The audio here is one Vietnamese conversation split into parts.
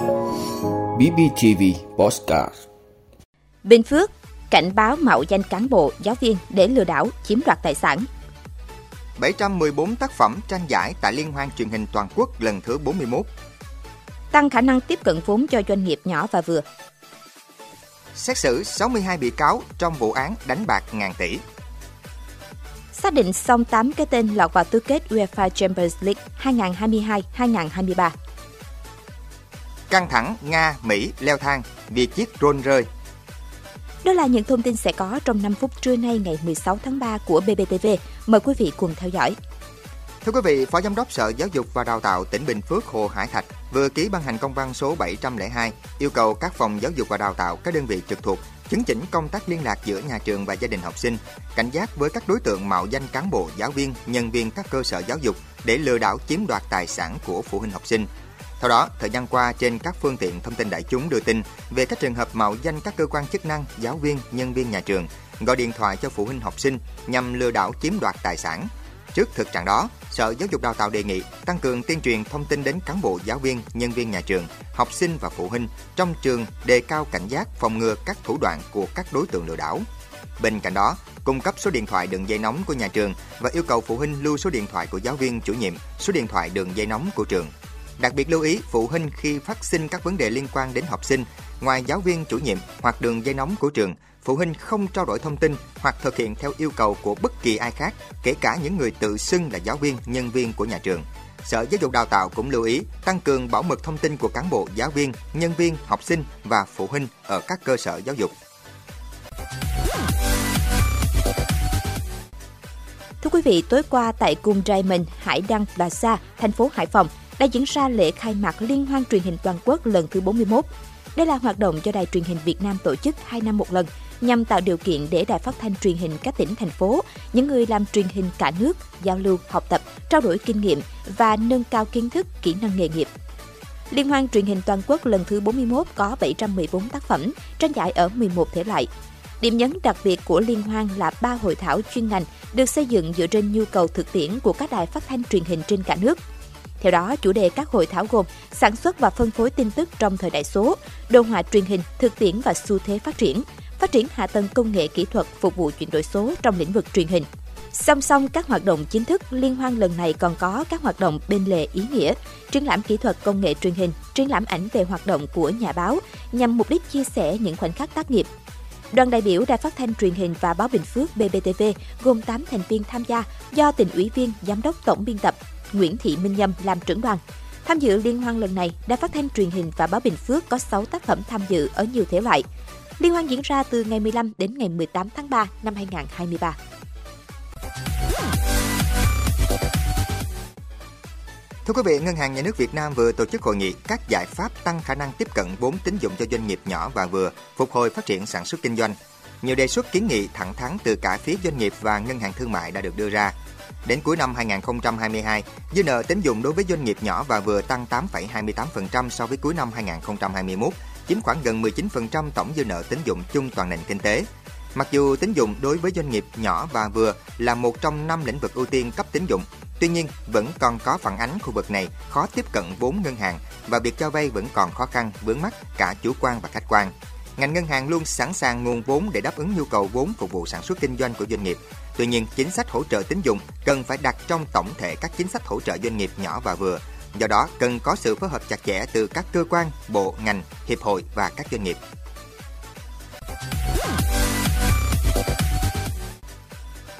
BBTV Postcard Bình Phước cảnh báo mạo danh cán bộ, giáo viên để lừa đảo, chiếm đoạt tài sản. 714 tác phẩm tranh giải tại Liên hoan truyền hình toàn quốc lần thứ 41. Tăng khả năng tiếp cận vốn cho doanh nghiệp nhỏ và vừa. Xét xử 62 bị cáo trong vụ án đánh bạc ngàn tỷ. Xác định xong 8 cái tên lọt vào tứ kết UEFA Champions League 2022-2023. Căng thẳng Nga-Mỹ leo thang vì chiếc drone rơi. Đó là những thông tin sẽ có trong 5 phút trưa nay ngày 16 tháng 3 của BBTV. Mời quý vị cùng theo dõi. Thưa quý vị, Phó Giám đốc Sở Giáo dục và Đào tạo tỉnh Bình Phước Hồ Hải Thạch vừa ký ban hành công văn số 702 yêu cầu các phòng giáo dục và đào tạo các đơn vị trực thuộc chứng chỉnh công tác liên lạc giữa nhà trường và gia đình học sinh, cảnh giác với các đối tượng mạo danh cán bộ, giáo viên, nhân viên các cơ sở giáo dục để lừa đảo chiếm đoạt tài sản của phụ huynh học sinh. Theo đó, thời gian qua trên các phương tiện thông tin đại chúng đưa tin về các trường hợp mạo danh các cơ quan chức năng, giáo viên, nhân viên nhà trường gọi điện thoại cho phụ huynh học sinh nhằm lừa đảo chiếm đoạt tài sản. Trước thực trạng đó, Sở Giáo dục Đào tạo đề nghị tăng cường tuyên truyền thông tin đến cán bộ, giáo viên, nhân viên nhà trường, học sinh và phụ huynh trong trường đề cao cảnh giác phòng ngừa các thủ đoạn của các đối tượng lừa đảo. Bên cạnh đó, cung cấp số điện thoại đường dây nóng của nhà trường và yêu cầu phụ huynh lưu số điện thoại của giáo viên chủ nhiệm, số điện thoại đường dây nóng của trường. Đặc biệt lưu ý phụ huynh khi phát sinh các vấn đề liên quan đến học sinh, ngoài giáo viên chủ nhiệm hoặc đường dây nóng của trường, phụ huynh không trao đổi thông tin hoặc thực hiện theo yêu cầu của bất kỳ ai khác, kể cả những người tự xưng là giáo viên, nhân viên của nhà trường. Sở Giáo dục Đào tạo cũng lưu ý tăng cường bảo mật thông tin của cán bộ, giáo viên, nhân viên, học sinh và phụ huynh ở các cơ sở giáo dục. Thưa quý vị, tối qua tại cung Diamond Hải Đăng Plaza, thành phố Hải Phòng đã diễn ra lễ khai mạc Liên hoan truyền hình toàn quốc lần thứ 41. Đây là hoạt động do Đài truyền hình Việt Nam tổ chức 2 năm một lần nhằm tạo điều kiện để đài phát thanh truyền hình các tỉnh, thành phố, những người làm truyền hình cả nước giao lưu, học tập, trao đổi kinh nghiệm và nâng cao kiến thức, kỹ năng nghề nghiệp. Liên hoan truyền hình toàn quốc lần thứ 41 có 714 tác phẩm, tranh giải ở 11 thể loại. Điểm nhấn đặc biệt của liên hoan là ba hội thảo chuyên ngành được xây dựng dựa trên nhu cầu thực tiễn của các đài phát thanh truyền hình trên cả nước – theo đó, chủ đề các hội thảo gồm sản xuất và phân phối tin tức trong thời đại số, đồ họa truyền hình, thực tiễn và xu thế phát triển, phát triển hạ tầng công nghệ kỹ thuật phục vụ chuyển đổi số trong lĩnh vực truyền hình. Song song các hoạt động chính thức, liên hoan lần này còn có các hoạt động bên lề ý nghĩa, triển lãm kỹ thuật công nghệ truyền hình, triển lãm ảnh về hoạt động của nhà báo nhằm mục đích chia sẻ những khoảnh khắc tác nghiệp. Đoàn đại biểu Đài Phát thanh Truyền hình và Báo Bình Phước BBTV gồm 8 thành viên tham gia do tỉnh ủy viên, giám đốc tổng biên tập, Nguyễn Thị Minh Nhâm làm trưởng đoàn. Tham dự liên hoan lần này, Đài Phát thanh Truyền hình và Báo Bình Phước có 6 tác phẩm tham dự ở nhiều thể loại. Liên hoan diễn ra từ ngày 15 đến ngày 18 tháng 3 năm 2023. Thưa quý vị, Ngân hàng Nhà nước Việt Nam vừa tổ chức hội nghị các giải pháp tăng khả năng tiếp cận vốn tín dụng cho doanh nghiệp nhỏ và vừa, phục hồi phát triển sản xuất kinh doanh. Nhiều đề xuất kiến nghị thẳng thắn từ cả phía doanh nghiệp và ngân hàng thương mại đã được đưa ra. Đến cuối năm 2022, dư nợ tín dụng đối với doanh nghiệp nhỏ và vừa tăng 8,28% so với cuối năm 2021, chiếm khoảng gần 19% tổng dư nợ tín dụng chung toàn nền kinh tế. Mặc dù tín dụng đối với doanh nghiệp nhỏ và vừa là một trong năm lĩnh vực ưu tiên cấp tín dụng, tuy nhiên vẫn còn có phản ánh khu vực này khó tiếp cận vốn ngân hàng và việc cho vay vẫn còn khó khăn, vướng mắt cả chủ quan và khách quan. Ngành ngân hàng luôn sẵn sàng nguồn vốn để đáp ứng nhu cầu vốn phục vụ sản xuất kinh doanh của doanh nghiệp. Tuy nhiên, chính sách hỗ trợ tín dụng cần phải đặt trong tổng thể các chính sách hỗ trợ doanh nghiệp nhỏ và vừa. Do đó, cần có sự phối hợp chặt chẽ từ các cơ quan, bộ, ngành, hiệp hội và các doanh nghiệp.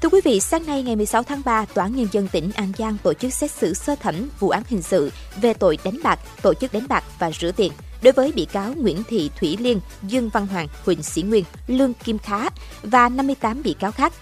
Thưa quý vị, sáng nay ngày 16 tháng 3, Tòa án Nhân dân tỉnh An Giang tổ chức xét xử sơ thẩm vụ án hình sự về tội đánh bạc, tổ chức đánh bạc và rửa tiền đối với bị cáo Nguyễn Thị Thủy Liên, Dương Văn Hoàng, Huỳnh Sĩ Nguyên, Lương Kim Khá và 58 bị cáo khác.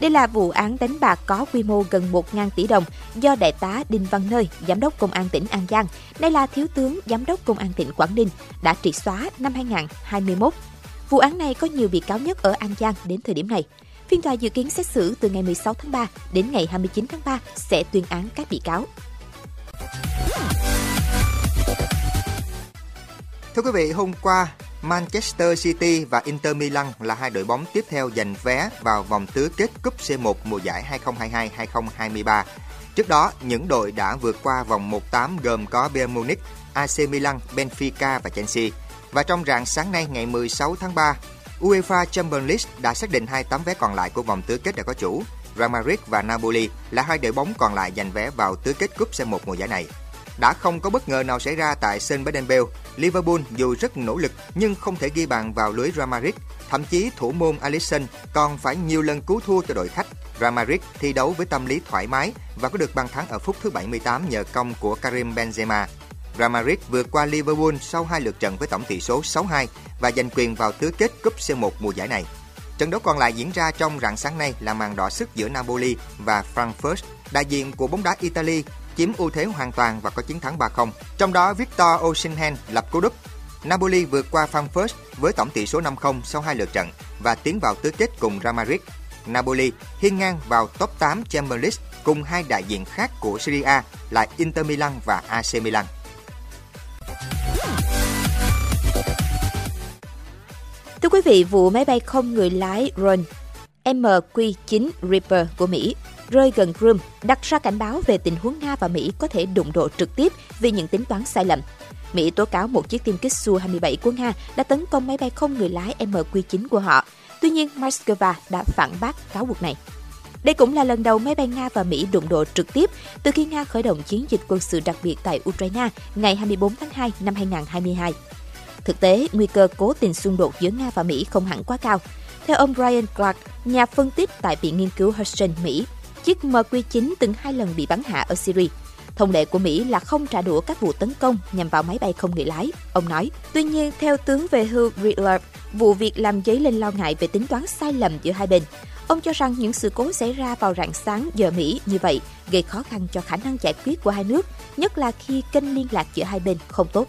Đây là vụ án đánh bạc có quy mô gần 1.000 tỷ đồng do Đại tá Đinh Văn Nơi, Giám đốc Công an tỉnh An Giang, nay là Thiếu tướng Giám đốc Công an tỉnh Quảng Ninh, đã triệt xóa năm 2021. Vụ án này có nhiều bị cáo nhất ở An Giang đến thời điểm này. Phiên tòa dự kiến xét xử từ ngày 16 tháng 3 đến ngày 29 tháng 3 sẽ tuyên án các bị cáo. Thưa quý vị, hôm qua, Manchester City và Inter Milan là hai đội bóng tiếp theo giành vé vào vòng tứ kết cúp C1 mùa giải 2022-2023. Trước đó, những đội đã vượt qua vòng 1/8 gồm có Bayern Munich, AC Milan, Benfica và Chelsea. Và trong rạng sáng nay ngày 16 tháng 3, UEFA Champions League đã xác định hai tấm vé còn lại của vòng tứ kết đã có chủ. Real Madrid và Napoli là hai đội bóng còn lại giành vé vào tứ kết cúp C1 mùa giải này. Đã không có bất ngờ nào xảy ra tại sân Bernabeu, Liverpool dù rất nỗ lực nhưng không thể ghi bàn vào lưới Real Madrid. Thậm chí thủ môn Alisson còn phải nhiều lần cứu thua cho đội khách. Real Madrid thi đấu với tâm lý thoải mái và có được bàn thắng ở phút thứ 78 nhờ công của Karim Benzema. Real Madrid vượt qua Liverpool sau hai lượt trận với tổng tỷ số 6-2 và giành quyền vào tứ kết cúp C1 mùa giải này. Trận đấu còn lại diễn ra trong rạng sáng nay là màn đỏ sức giữa Napoli và Frankfurt. Đại diện của bóng đá Italy chiếm ưu thế hoàn toàn và có chiến thắng 3-0. Trong đó Victor Osimhen lập cú đúp. Napoli vượt qua Frankfurt với tổng tỷ số 5-0 sau hai lượt trận và tiến vào tứ kết cùng Real Madrid. Napoli hiên ngang vào top 8 Champions League cùng hai đại diện khác của Serie A là Inter Milan và AC Milan. Thưa quý vị, vụ máy bay không người lái Drone MQ-9 Reaper của Mỹ rơi gần Crimea đặt ra cảnh báo về tình huống Nga và Mỹ có thể đụng độ trực tiếp vì những tính toán sai lầm. Mỹ tố cáo một chiếc tiêm kích Su-27 của Nga đã tấn công máy bay không người lái MQ-9 của họ. Tuy nhiên, Moscow đã phản bác cáo buộc này. Đây cũng là lần đầu máy bay Nga và Mỹ đụng độ trực tiếp từ khi Nga khởi động chiến dịch quân sự đặc biệt tại Ukraine ngày 24 tháng 2 năm 2022. Thực tế, nguy cơ cố tình xung đột giữa Nga và Mỹ không hẳn quá cao. Theo ông Brian Clark, nhà phân tích tại Viện Nghiên cứu Hudson, Mỹ, chiếc MQ-9 từng hai lần bị bắn hạ ở Syria. Thông lệ của Mỹ là không trả đũa các vụ tấn công nhằm vào máy bay không người lái, ông nói. Tuy nhiên, theo tướng về hưu Riddler, vụ việc làm dấy lên lo ngại về tính toán sai lầm giữa hai bên. Ông cho rằng những sự cố xảy ra vào rạng sáng giờ Mỹ như vậy gây khó khăn cho khả năng giải quyết của hai nước, nhất là khi kênh liên lạc giữa hai bên không tốt.